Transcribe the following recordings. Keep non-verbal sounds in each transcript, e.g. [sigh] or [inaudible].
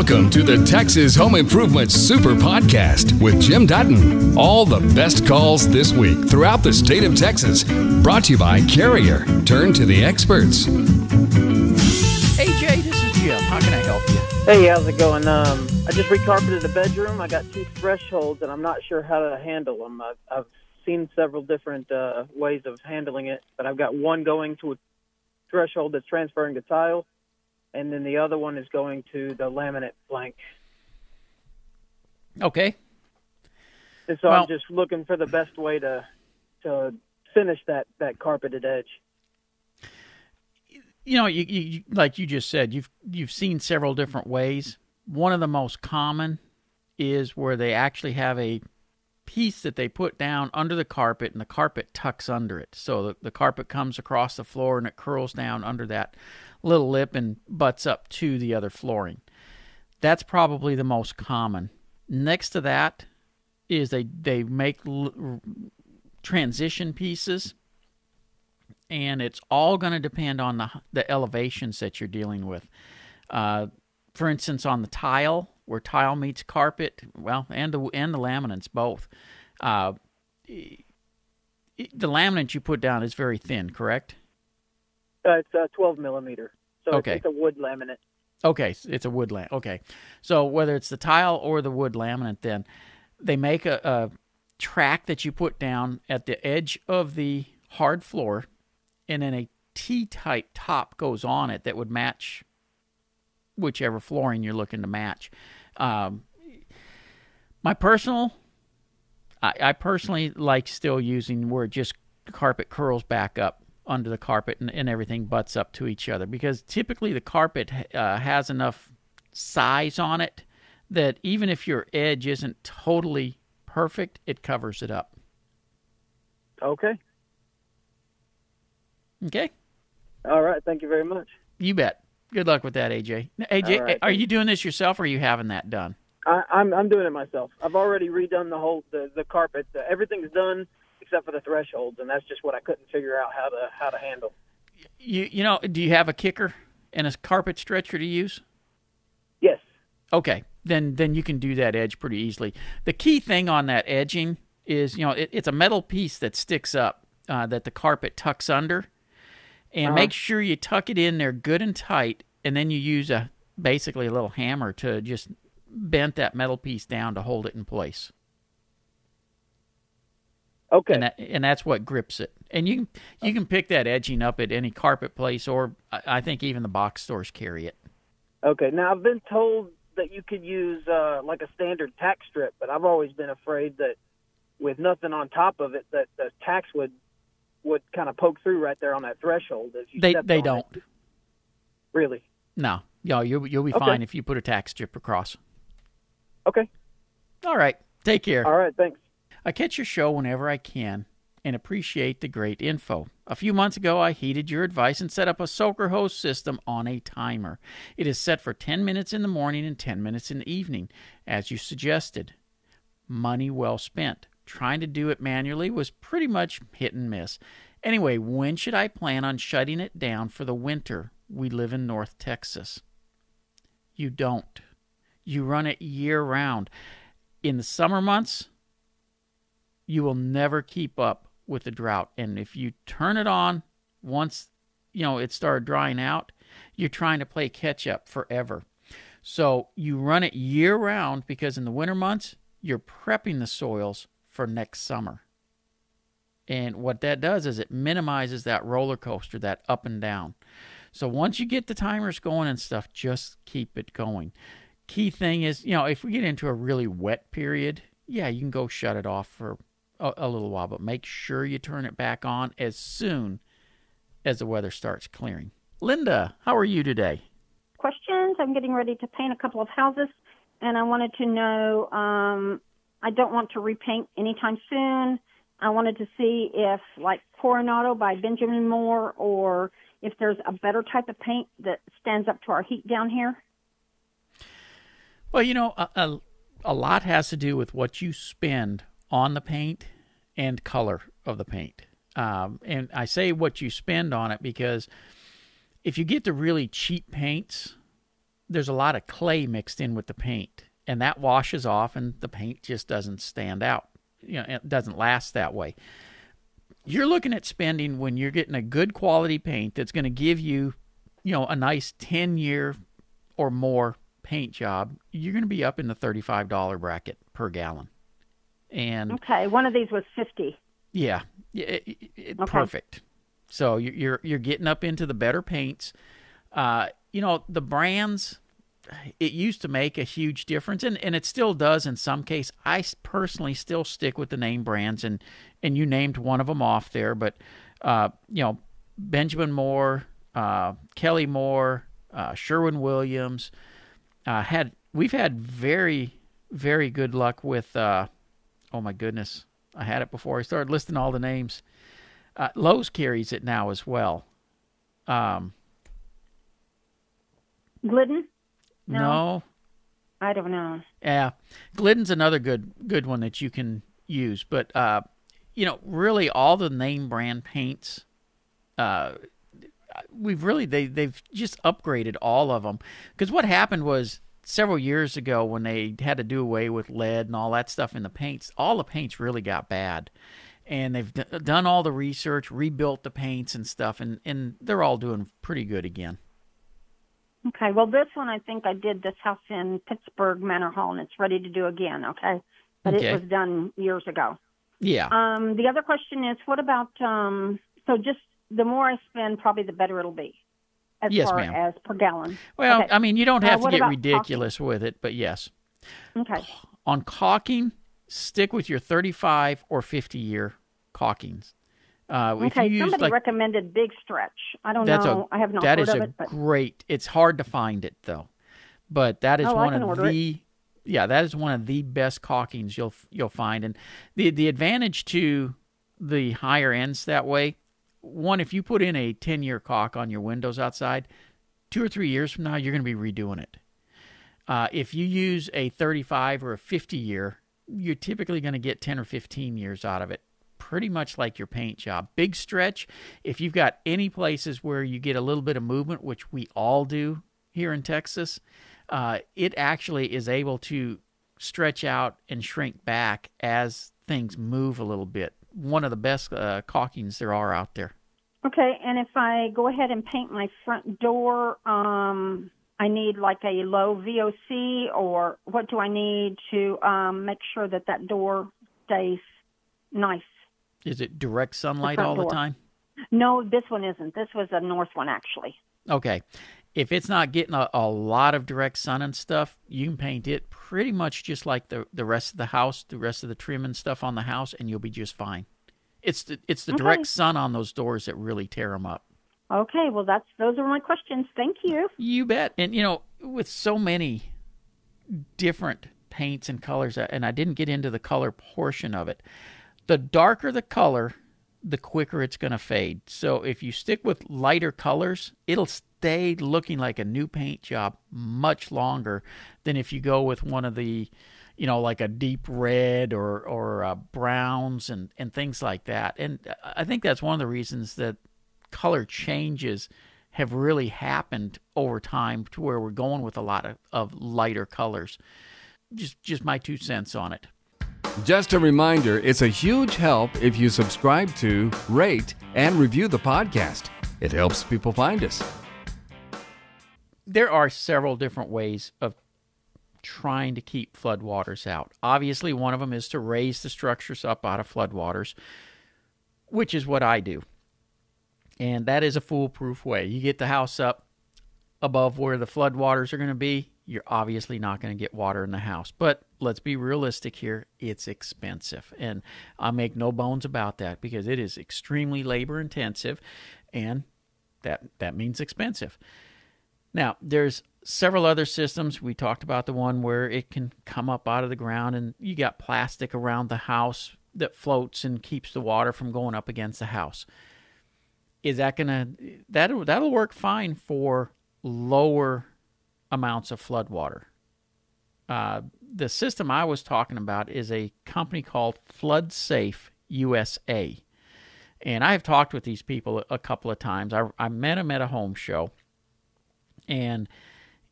Welcome to the Texas Home Improvement Super Podcast with Jim Dutton. All the best calls this week throughout the state of Texas. Brought to you by Carrier. Turn to the experts. AJ, this is Jim. How can I help you? Hey, how's it going? Um, I just recarpeted the bedroom. I got two thresholds, and I'm not sure how to handle them. I've, I've seen several different uh, ways of handling it, but I've got one going to a threshold that's transferring to tile, and then the other one is going to the laminate plank. Okay. And so Well- I'm just looking for the best way to to finish that that carpeted edge. You know, you, you you- like you just said, you've you've seen several different ways. One of the most common is where they actually have a piece that they put down under the carpet and the carpet tucks under it. So the, the carpet comes across the floor and it curls down under that little lip and butts up to the other flooring. That's probably the most common. Next to that is they they make l- transition pieces and it's all going to depend on the the elevations that you're dealing with. Uh, for instance, on the tile, where tile meets carpet, well, and the and the laminates both. Uh, the laminate you put down is very thin, correct? Uh, it's uh, 12 millimeter, so Okay. it's, it's a wood laminate. Okay, it's a wood laminate. Okay, so whether it's the tile or the wood laminate, then they make a, a track that you put down at the edge of the hard floor, and then a T-type top goes on it that would match whichever flooring you're looking to match. Um, my personal, I, I personally like still using where just carpet curls back up under the carpet and, and everything butts up to each other because typically the carpet uh, has enough size on it that even if your edge isn't totally perfect, it covers it up. Okay. Okay, All right. Thank you very much. you bet. Good luck with that, AJ. Now, AJ, right, are you doing this yourself or are you having that done? I, I'm I'm doing it myself. I've already redone the whole the the carpet. Uh, everything's done except for the thresholds, and that's just what I couldn't figure out how to how to handle. You you know, do you have a kicker and a carpet stretcher to use? Yes. Okay, then then you can do that edge pretty easily. The key thing on that edging is, you know, it, it's a metal piece that sticks up uh, that the carpet tucks under, and Uh-huh. make sure you tuck it in there good and tight, and then you use a basically a little hammer to just bend that metal piece down to hold it in place, Okay. and that, and that's what grips it. And you can you can pick that edging up at any carpet place, or I I think even the box stores carry it. okay. Now I've been told that you could use uh, like a standard tack strip, but I've always been afraid that with nothing on top of it, that the tacks would would kind of poke through right there on that threshold. They they on don't. really. No, yo, you'll you'll be Okay. fine if you put a tack strip across. Okay. All right. Take care. All right. Thanks. I catch your show whenever I can and appreciate the great info. A few months ago, I heeded your advice and set up a soaker hose system on a timer. It is set for 10 minutes in the morning and 10 minutes in the evening, as you suggested. Money well spent. Trying to do it manually was pretty much hit and miss. Anyway, when should I plan on shutting it down for the winter? We live in North Texas. You don't. You run it year round. In the summer months, you will never keep up with the drought. And if you turn it on once, you know, it started drying out, you're trying to play catch up forever. So you run it year round because in the winter months, you're prepping the soils for next summer. And what that does is it minimizes that roller coaster, that up and down. So once you get the timers going and stuff, just keep it going. Key thing is, you know, if we get into a really wet period, yeah, you can go shut it off for a, a little while, but make sure you turn it back on as soon as the weather starts clearing. Linda, how are you today? questions. I'm getting ready to paint a couple of houses, and I wanted to know. Um, I don't want to repaint anytime soon. I wanted to see if, like Coronado by Benjamin Moore, or if there's a better type of paint that stands up to our heat down here. Well, you know, a, a, a lot has to do with what you spend on the paint and color of the paint. Um, and I say what you spend on it because if you get the really cheap paints, there's a lot of clay mixed in with the paint, and that washes off, and the paint just doesn't stand out. You know, it doesn't last that way. You're looking at spending when you're getting a good quality paint that's going to give you, you know, a nice 10 year or more paint job. You're going to be up in the $35 bracket per gallon. And Okay, one of these was 50. yeah, yeah, it, it- it- Okay. perfect. So you're you're getting up into the better paints. Uh, you know the brands. It used to make a huge difference, and, and it still does in some case. i personally still stick with the name brands, and and you named one of them off there, but uh, you know Benjamin Moore, uh, Kelly Moore, uh, Sherwin Williams. Uh, had we've had very very good luck with. Uh, oh my goodness, I had it before I started listing all the names. Uh, Lowe's carries it now as well. Um, Glidden? No. No. I don't know. Yeah, Glidden's another good good one that you can use, but uh, you know, really all the name brand paints, uh, we've really they they've just upgraded all of them because what happened was several years ago when they had to do away with lead and all that stuff in the paints, all the paints really got bad. And they've d- done all the research, rebuilt the paints and stuff, and, and they're all doing pretty good again. Okay, well, this one I think I did this house in Pittsburgh Manor Hall, and it's ready to do again. Okay, but Okay. it was done years ago. Yeah. Um, the other question is, what about um? So just the more I spend, probably the better it'll be, as Yes, far ma'am. as per gallon. Well, okay. I mean, you don't Uh, have to get ridiculous with it, but yes. Okay, On caulking, stick with your 35 or 50 year caulkings. Uh, okay. use Somebody like recommended Big Stretch. I don't that's know. a I have not that heard is of a it, but great. It's hard to find it though, but that is Oh, one of order it. the yeah that is one of the best caulkings you'll you'll find. And the the advantage to the higher ends that way, one if you put in a 10 year caulk on your windows outside, two or three years from now you're going to be redoing it. Uh, if you use a 35 or a 50 year, you're typically going to get 10 or 15 years out of it. Pretty much like your paint job. Big stretch. If you've got any places where you get a little bit of movement, which we all do here in Texas, uh, it actually is able to stretch out and shrink back as things move a little bit. One of the best uh, caulkings there are out there. okay. And if I go ahead and paint my front door, um, I need like a low VOC, or what do I need to um make sure that that door stays nice? Is it direct sunlight front all the time? No, this one isn't. This was a north one actually. Okay. If it's not getting a, a lot of direct sun and stuff, you can paint it pretty much just like the, the rest of the house, the rest of the trim and stuff on the house, and you'll be just fine. It's the, it's the Okay. direct sun on those doors that really tear them up. Okay, well that's those are my questions. Thank you. You bet. And, you know, with so many different paints and colors, uh, and I didn't get into the color portion of it, the darker the color, the quicker it's going to fade. So if you stick with lighter colors, it'll stay looking like a new paint job much longer than if you go with one of the, you know, like a deep red or or uh, browns and and things like that. And I think that's one of the reasons that color changes have really happened over time to where we're going with a lot of, of lighter colors. Just just my two cents on it. Just a reminder it's a huge help if you subscribe to, rate, and review the podcast. It helps people find us. There are several different ways of trying to keep floodwaters out. Obviously, one of them is to raise the structures up out of floodwaters, which is what I do. And that is a foolproof way. You get the house up above where the floodwaters are going to be, you're obviously not going to get water in the house. But let's be realistic here, it's expensive. And I make no bones about that because it is extremely labor intensive and that that means expensive. Now, there's several other systems. We talked about the one where it can come up out of the ground and you got plastic around the house that floats and keeps the water from going up against the house. Is that going to that'll that'll work fine for lower amounts of flood water. Uh, the system I was talking about is a company called Flood Safe USA. And I've talked with these people a couple of times. I, I met them at a home show. And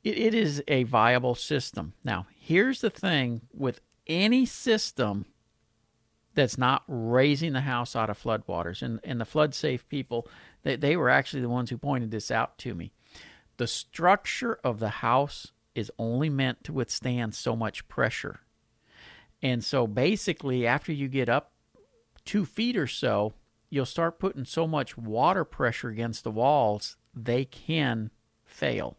it, it is a viable system. Now, here's the thing with any system that's not raising the house out of floodwaters, and, and the flood safe people, they, they were actually the ones who pointed this out to me. The structure of the house is only meant to withstand so much pressure. And so basically, after you get up two feet or so, you'll start putting so much water pressure against the walls, they can fail.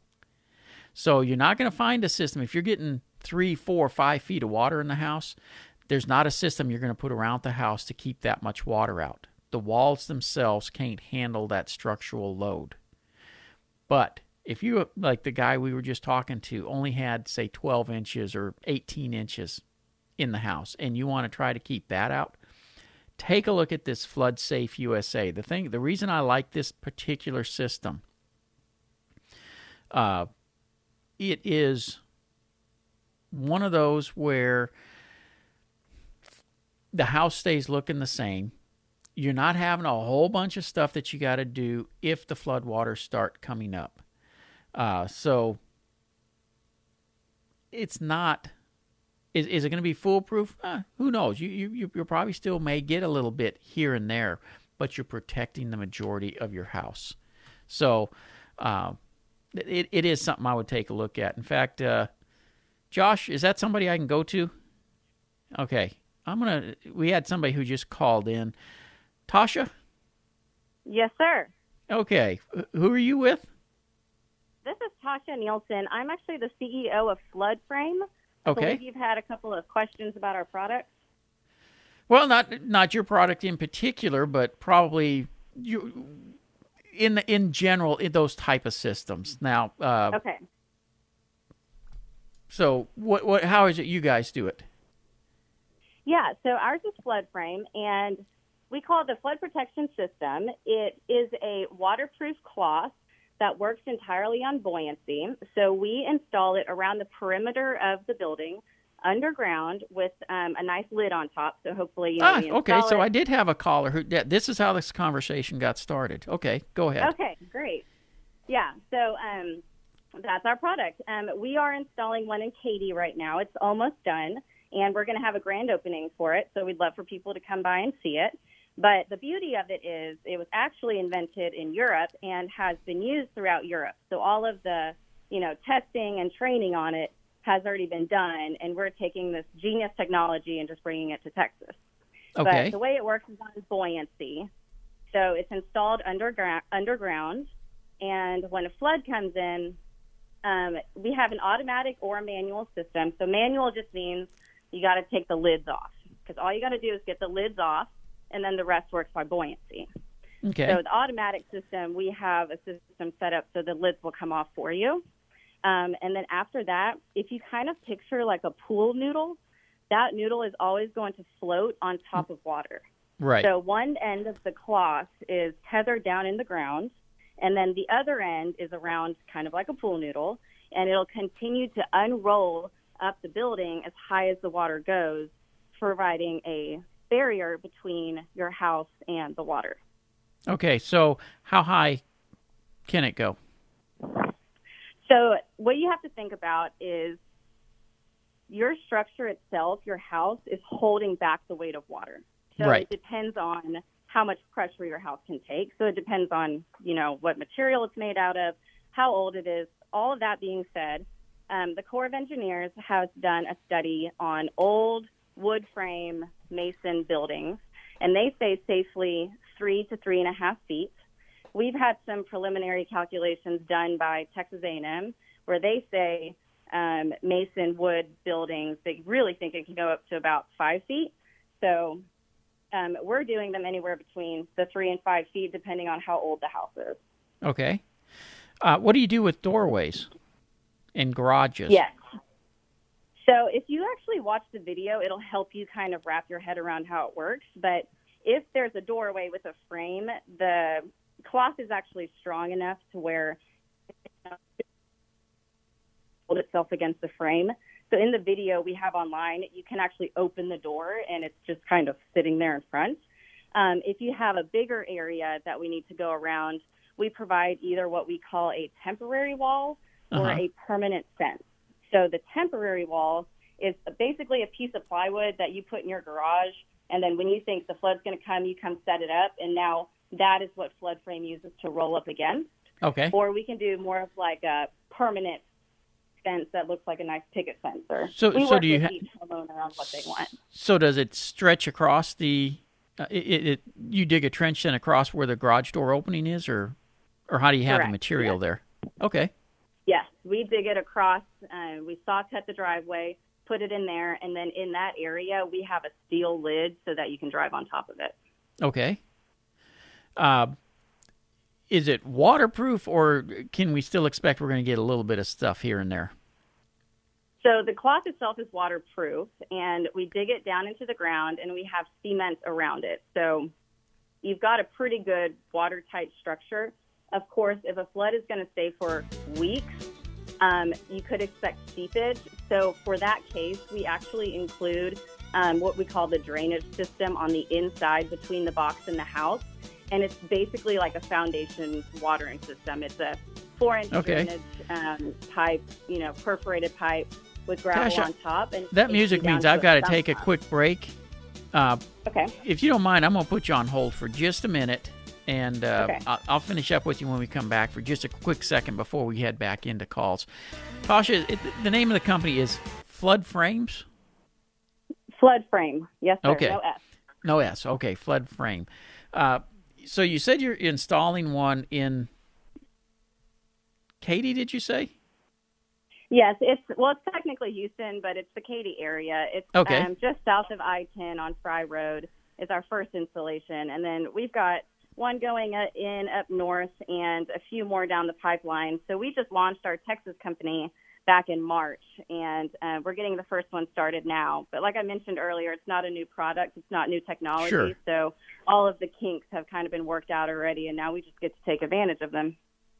So you're not going to find a system. If you're getting three, four, five feet of water in the house, there's not a system you're going to put around the house to keep that much water out. The walls themselves can't handle that structural load. But if you, like the guy we were just talking to, only had, say, 12 inches or 18 inches in the house, and you want to try to keep that out, take a look at this Flood Safe USA. The thing, the reason I like this particular system, uh, it is one of those where the house stays looking the same. You're not having a whole bunch of stuff that you got to do if the floodwaters start coming up. Uh, so it's not. Is, is it going to be foolproof? Uh, who knows? You, you you probably still may get a little bit here and there, but you're protecting the majority of your house. So, uh, it, it is something I would take a look at. In fact, uh, Josh, is that somebody I can go to? Okay, I'm gonna. We had somebody who just called in. Tasha. Yes, sir. Okay, who are you with? This is Tasha Nielsen. I'm actually the CEO of Floodframe. Okay. I believe you've had a couple of questions about our products. Well, not not your product in particular, but probably you in the, in general in those type of systems. Now, uh, okay. So, what what how is it you guys do it? Yeah, so ours is Floodframe, and we call it the Flood Protection System. It is a waterproof cloth that works entirely on buoyancy. So we install it around the perimeter of the building underground with um, a nice lid on top. So hopefully, you know, ah, okay. So it. I did have a caller who. Yeah, this is how this conversation got started. Okay, go ahead. Okay, great. Yeah. So um, that's our product. Um, we are installing one in Katy right now. It's almost done, and we're going to have a grand opening for it. So we'd love for people to come by and see it. But the beauty of it is, it was actually invented in Europe and has been used throughout Europe. So all of the, you know, testing and training on it has already been done, and we're taking this genius technology and just bringing it to Texas. Okay. But the way it works is on buoyancy. So it's installed underground, underground, and when a flood comes in, um, we have an automatic or manual system. So manual just means you got to take the lids off because all you got to do is get the lids off, and then the rest works by buoyancy. Okay. So the automatic system, we have a system set up so the lids will come off for you. Um, and then after that, if you kind of picture like a pool noodle, that noodle is always going to float on top of water. Right. So one end of the cloth is tethered down in the ground, and then the other end is around kind of like a pool noodle, and it'll continue to unroll up the building as high as the water goes, providing a barrier between your house and the water. Okay, so how high can it go? So, what you have to think about is your structure itself, your house, is holding back the weight of water. So, right. it depends on how much pressure your house can take. So, it depends on, you know, what material it's made out of, how old it is. All of that being said, um, the Corps of Engineers has done a study on old wood frame mason buildings, and they say safely three to three and a half feet. We've had some preliminary calculations done by Texas A&M where they say um, mason wood buildings, they really think it can go up to about five feet. So um, we're doing them anywhere between the three and five feet, depending on how old the house is. Okay. Uh, what do you do with doorways and garages? Yes. So if you actually watch the video, it'll help you kind of wrap your head around how it works. But if there's a doorway with a frame, the cloth is actually strong enough to where it hold itself against the frame. So in the video we have online, you can actually open the door and it's just kind of sitting there in front. Um, if you have a bigger area that we need to go around, we provide either what we call a temporary wall. or Uh-huh. a permanent fence. So the temporary wall is basically a piece of plywood that you put in your garage, and then when you think the flood's going to come, you come set it up, and now that is what flood frame uses to roll up against. Okay. Or we can do more of like a permanent fence that looks like a nice picket fence. Or So- we so do you with ha- each homeowner on what they want. So does it stretch across the? Uh, it, it, you dig a trench then across where the garage door opening is, or or how do you have the Correct, material there? Okay. Yes, we dig it across. Uh, we saw cut the driveway, put it in there, and then in that area we have a steel lid so that you can drive on top of it. Okay. Uh, is it waterproof, or can we still expect we're going to get a little bit of stuff here and there? So the cloth itself is waterproof, and we dig it down into the ground, and we have cement around it. So you've got a pretty good watertight structure. Of course, if a flood is going to stay for weeks, um, you could expect seepage. So for that case, we actually include um, what we call the drainage system on the inside between the box and the house, and it's basically like a foundation watering system. It's a four-inch Okay. drainage um, pipe, you know, perforated pipe with gravel Gosh, on top. And That music means I've got to take a quick break. Uh, Okay. if you don't mind, I'm going to put you on hold for just a minute, and uh, Okay. I'll, I'll finish up with you when we come back for just a quick second before we head back into calls. Tasha, it, the name of the company is Flood Frames. Flood frame. Yes, sir. Okay. No S. No S. Okay, Flood Frame. Uh, so you said you're installing one in Katy, did you say? Yes, it's well, it's technically Houston, but it's the Katy area. It's Okay. um, just south of I-10 on Fry Road. Is our first installation, and then we've got one going uh, in up north and a few more down the pipeline. So we just launched our Texas company back in March, and uh, we're getting the first one started now. But like I mentioned earlier, it's not a new product; it's not new technology. Sure. So all of the kinks have kind of been worked out already, and now we just get to take advantage of them.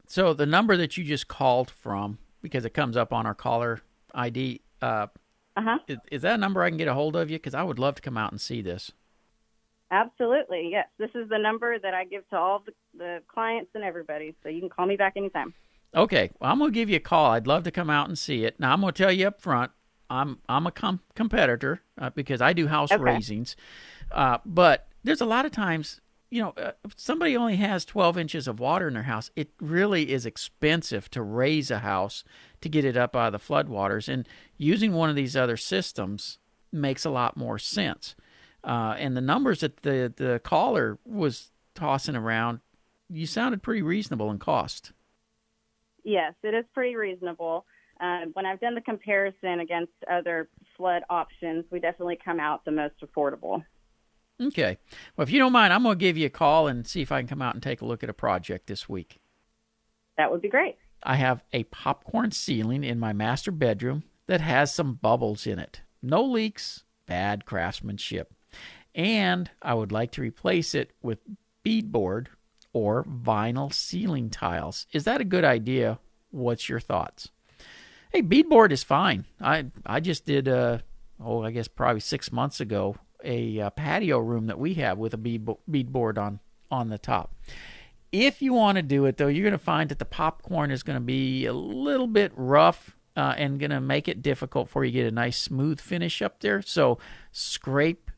So the number that you just called from, because it comes up on our caller ID, uh, Uh huh. is, is that a number I can get a hold of you? Because I would love to come out and see this. Absolutely, yes. This is the number that I give to all the, the clients and everybody, so you can call me back anytime. Okay, well, I'm going to give you a call. I'd love to come out and see it. Now, I'm going to tell you up front, I'm I'm a com- competitor uh, because I do house Okay. raisings, uh, but there's a lot of times, you know, uh, if somebody only has 12 inches of water in their house. It really is expensive to raise a house to get it up out of the floodwaters, and using one of these other systems makes a lot more sense. Uh, and the numbers that the the caller was tossing around, you sounded pretty reasonable in cost. Yes, it is pretty reasonable. Um, when I've done the comparison against other flood options, we definitely come out the most affordable. Okay. Well, if you don't mind, I'm going to give you a call and see if I can come out and take a look at a project this week. That would be great. I have a popcorn ceiling in my master bedroom that has some bubbles in it. No leaks, bad craftsmanship. And I would like to replace it with beadboard or vinyl ceiling tiles. Is that a good idea? What's your thoughts? Hey, beadboard is fine. I I just did uh oh I guess probably six months ago a uh, patio room that we have with a bead beadboard on on the top. If you want to do it though, you're going to find that the popcorn is going to be a little bit rough uh, and going to make it difficult for you to get a nice smooth finish up there. So scrape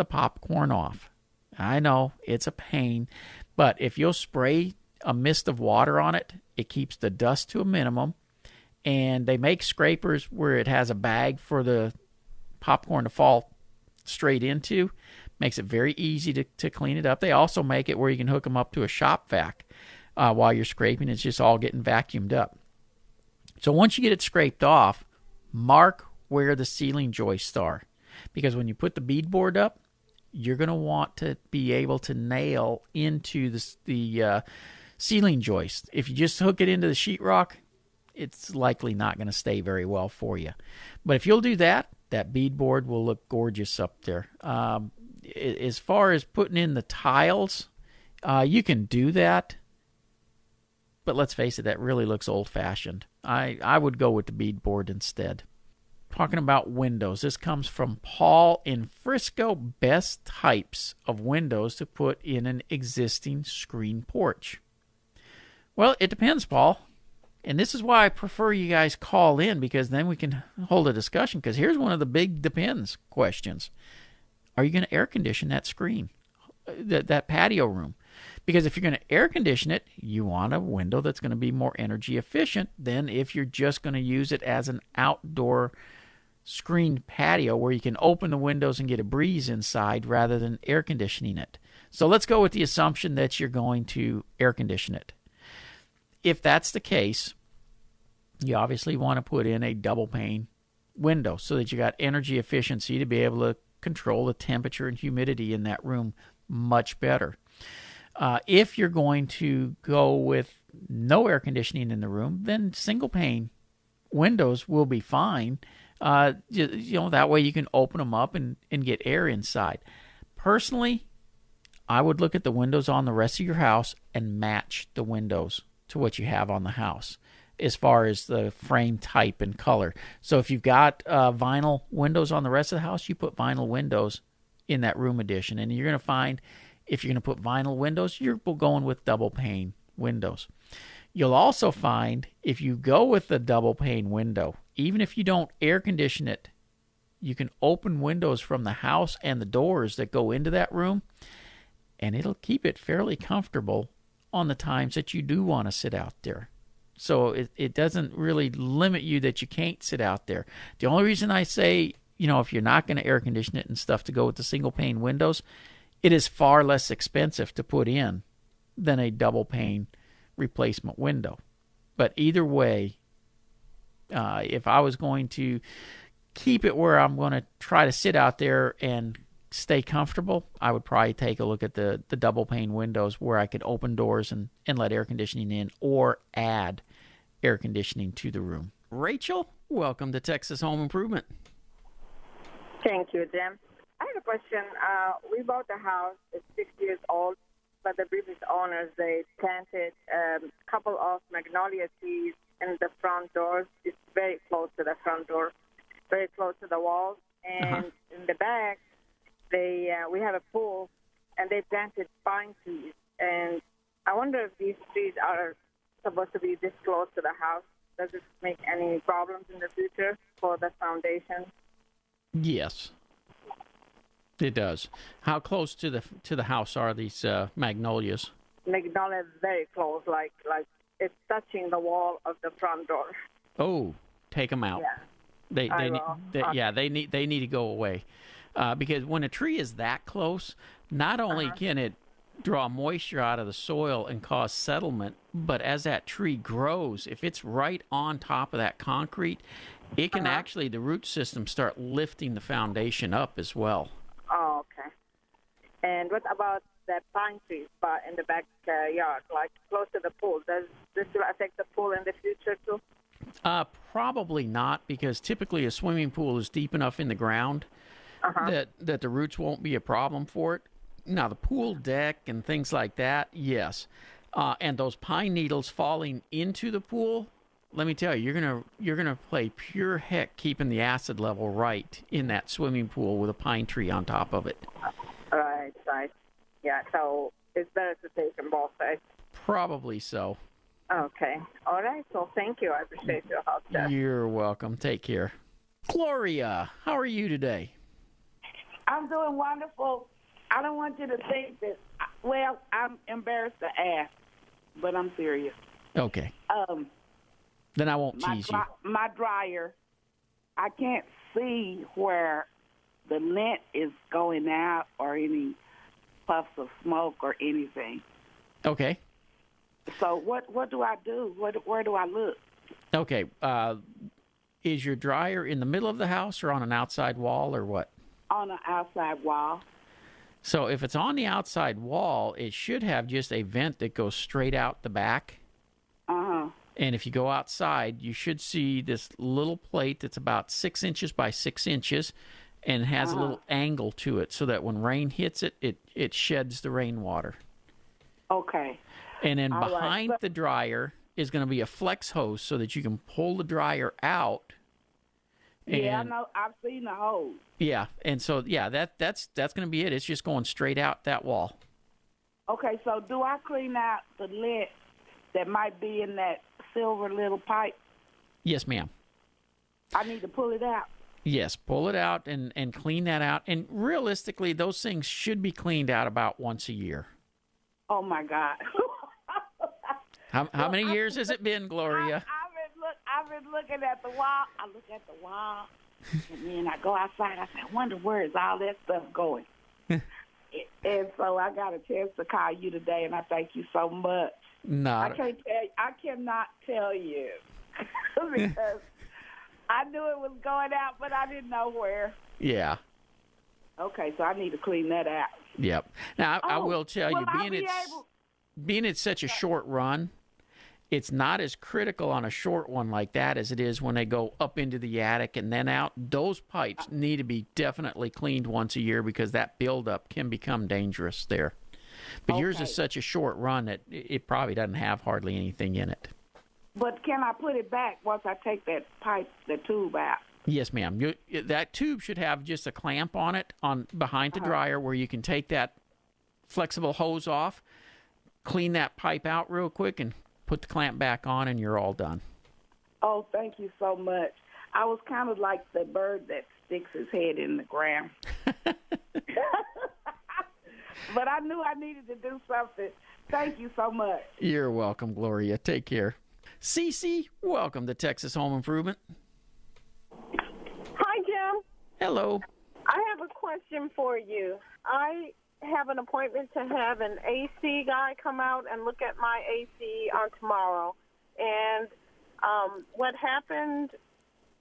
the popcorn off. I know it's a pain, but if you'll spray a mist of water on it, it keeps the dust to a minimum. And they make scrapers where it has a bag for the popcorn to fall straight into. Makes it very easy to, to clean it up. They also make it where you can hook them up to a shop vac uh, while you're scraping. It's just all getting vacuumed up. So once you get it scraped off, mark where the ceiling joists are. Because when you put the beadboard up, you're going to want to be able to nail into the, the uh, ceiling joist. If you just hook it into the sheetrock, it's likely not going to stay very well for you. But if you'll do that, that beadboard will look gorgeous up there. Um, as far as putting in the tiles, uh, you can do that. But let's face it, that really looks old fashioned. I, I would go with the beadboard instead. Talking about windows, this comes from Paul in Frisco. Best types of windows to put in an existing screen porch. Well, it depends, Paul. And this is why I prefer you guys call in because then we can hold a discussion. Because here's one of the big depends questions Are you going to air condition that screen, that, that patio room? Because if you're going to air condition it, you want a window that's going to be more energy efficient than if you're just going to use it as an outdoor screened patio where you can open the windows and get a breeze inside rather than air conditioning it. So let's go with the assumption that you're going to air condition it. If that's the case, you obviously want to put in a double pane window so that you got energy efficiency to be able to control the temperature and humidity in that room much better. Uh, if you're going to go with no air conditioning in the room, then single pane windows will be fine. Uh, you, you know, that way you can open them up and, and get air inside. Personally, I would look at the windows on the rest of your house and match the windows to what you have on the house as far as the frame type and color. So if you've got uh, vinyl windows on the rest of the house, you put vinyl windows in that room addition. And you're going to find if you're going to put vinyl windows, you're going with double pane windows. You'll also find if you go with the double pane window, even if you don't air condition it, you can open windows from the house and the doors that go into that room, and it'll keep it fairly comfortable on the times that you do want to sit out there. So it, it doesn't really limit you that you can't sit out there. The only reason I say, you know, if you're not going to air condition it and stuff to go with the single pane windows, it is far less expensive to put in than a double pane replacement window. But either way, uh, if I was going to keep it where I'm going to try to sit out there and stay comfortable, I would probably take a look at the, the double pane windows where I could open doors and, and let air conditioning in or add air conditioning to the room. Rachel, welcome to Texas Home Improvement. Thank you, Jim. I have a question. Uh, we bought the house. It's six years old, but the previous owners they planted a um, couple of magnolia trees in the front doors. It's very close to the front door, very close to the walls, uh-huh. and uh-huh. in the back, they uh, we have a pool, and they planted pine trees. And I wonder if these trees are supposed to be this close to the house. Does it make any problems in the future for the foundation? Yes. It does. How close to the to the house are these uh, magnolias? Magnolia very close, like like it's touching the wall of the front door. Oh, take them out. Yeah. They they, need, they okay. yeah they need they need to go away, uh, because when a tree is that close, not only uh-huh. can it draw moisture out of the soil and cause settlement, but as that tree grows, if it's right on top of that concrete, it can uh-huh. actually the root system start lifting the foundation up as well. Oh, okay. And what about that pine tree spot in the backyard, like close to the pool? Does this will affect the pool in the future too? Uh, probably not, because typically a swimming pool is deep enough in the ground uh-huh. that that the roots won't be a problem for it. Now the pool deck and things like that, yes, uh, and those pine needles falling into the pool. Let me tell you, you're gonna you're gonna play pure heck keeping the acid level right in that swimming pool with a pine tree on top of it. Right, right. Yeah, so it's better to take them both sides. Probably so. Okay. All right. So thank you. I appreciate your help. Jeff. You're welcome. Take care. Gloria, how are you today? I'm doing wonderful. I don't want you to think that. Well, I'm embarrassed to ask, but I'm serious. Okay. Um. Then I won't tease dry, you. My dryer, I can't see where the lint is going out or any puffs of smoke or anything. Okay. So what what do I do? What where do I look? Okay. Uh, is your dryer in the middle of the house or on an outside wall or what? On an outside wall. So if it's on the outside wall, it should have just a vent that goes straight out the back. Uh huh. And if you go outside, you should see this little plate that's about six inches by six inches and has uh-huh. a little angle to it so that when rain hits it, it, it sheds the rainwater. Okay. And then All behind right. the dryer is going to be a flex hose so that you can pull the dryer out. yeah, I know. I've seen the hose. Yeah, and so yeah, that that's that's going to be it. It's just going straight out that wall. Okay, so do I clean out the lint that might be in that silver little pipe. Yes, ma'am. I need to pull it out. Yes, pull it out and, and clean that out. And realistically, those things should be cleaned out about once a year. Oh my God. [laughs] How, how many years has it been, Gloria? I, I've been look. I've been looking at the wall. I look at the wall, and then I go outside. I say, I wonder where is all that stuff going. [laughs] and so I got a chance to call you today, and I thank you so much. No, I can't tell. I cannot tell you [laughs] because I knew it was going out, but I didn't know where. Yeah. Okay, so I need to clean that out. Yep. Now I, I Oh, will tell you, being be it's able- being it's such a short run, it's not as critical on a short one like that as it is when they go up into the attic and then out. Those pipes uh-huh. need to be definitely cleaned once a year because that buildup can become dangerous there. But yours is such a short run that it probably doesn't have hardly anything in it. But can I put it back once I take that pipe, the tube out? Yes, ma'am. You, that tube should have just a clamp on it on behind the uh-huh. dryer where you can take that flexible hose off, clean that pipe out real quick, and put the clamp back on, and you're all done. Oh, thank you so much. I was kind of like the bird that sticks his head in the ground. [laughs] [laughs] but I knew I needed to do something. Thank you so much. You're welcome, Gloria. Take care. Cece, welcome to Texas Home Improvement. Hi, Jim. Hello. I have a question for you. I have an appointment to have an AC guy come out and look at my AC on tomorrow. And um, what happened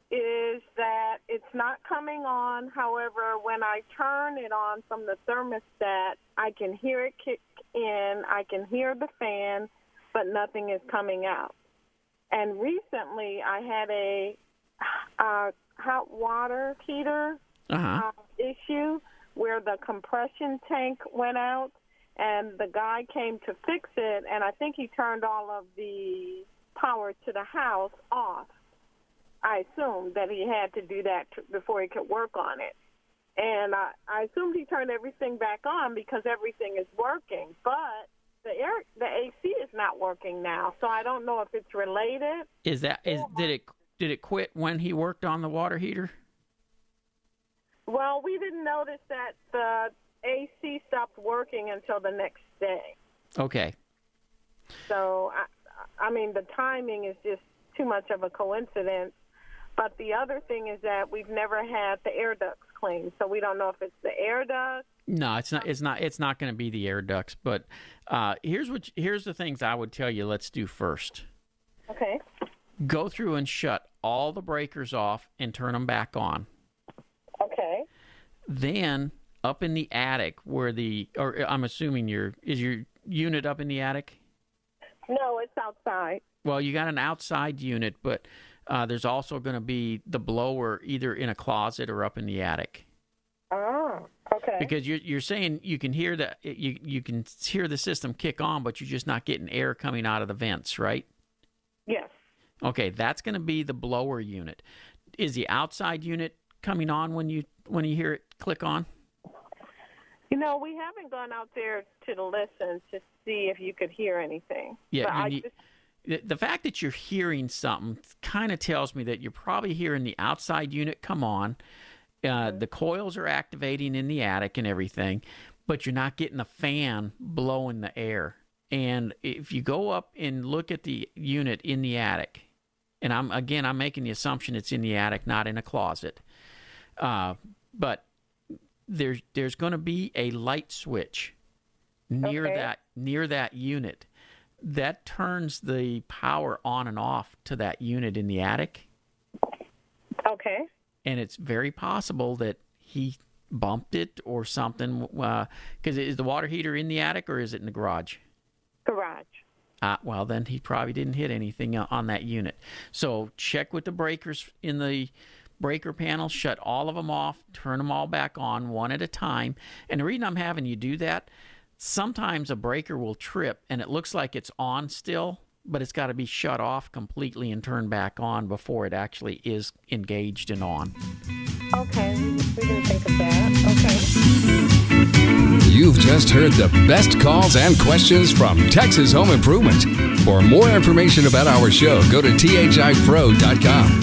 is that it's not coming on. However, when I turn it on from the thermostat, I can hear it kick in, I can hear the fan, but nothing is coming out. And recently, I had a uh, hot water heater Uh huh. uh, issue where the compression tank went out and the guy came to fix it and I think he turned all of the power to the house off. I assumed that he had to do that t- before he could work on it. And I, I assumed he turned everything back on because everything is working, but the air, the AC is not working now. So I don't know if it's related. Is that is did it did it quit when he worked on the water heater? Well, we didn't notice that the AC stopped working until the next day. Okay. So, I, I mean, the timing is just too much of a coincidence. But the other thing is that we've never had the air ducts cleaned, so we don't know if it's the air duct. No, it's not. It's not. It's not going to be the air ducts. But uh, here's what. Here's the things I would tell you. Let's do first. Okay. Go through and shut all the breakers off and turn them back on. Okay. Then up in the attic, where the or I'm assuming your is your unit up in the attic. No, it's outside. Well, you got an outside unit, but uh, there's also going to be the blower either in a closet or up in the attic. Oh, okay. Because you're you're saying you can hear the you you can hear the system kick on, but you're just not getting air coming out of the vents, right? yes. Okay, that's going to be the blower unit. Is the outside unit coming on when you when you hear it click on? You know, we haven't gone out there to listen to see if you could hear anything. Yeah, you just, The, the fact that you're hearing something kind of tells me that you're probably hearing the outside unit come on. Uh, the coils are activating in the attic and everything, but you're not getting a fan blowing the air. And if you go up and look at the unit in the attic, and I'm again I'm making the assumption it's in the attic, not in a closet. Uh, but there's there's going to be a light switch near Okay. that near that unit that turns the power on and off to that unit in the attic okay. And it's very possible that he bumped it or something because is the water heater in the attic or is it in the garage? Garage. uh, well then he probably didn't hit anything on that unit. So check with the breakers in the breaker panel shut all of them off turn them all back on one at a time. And the reason i'm having you do that sometimes a breaker will trip and it looks like it's on still but it's got to be shut off completely and turned back on before it actually is engaged and on Okay, we, we can think of that. Okay. You've just heard the best calls and questions from Texas Home Improvement. For more information about our show, go to thipro.com.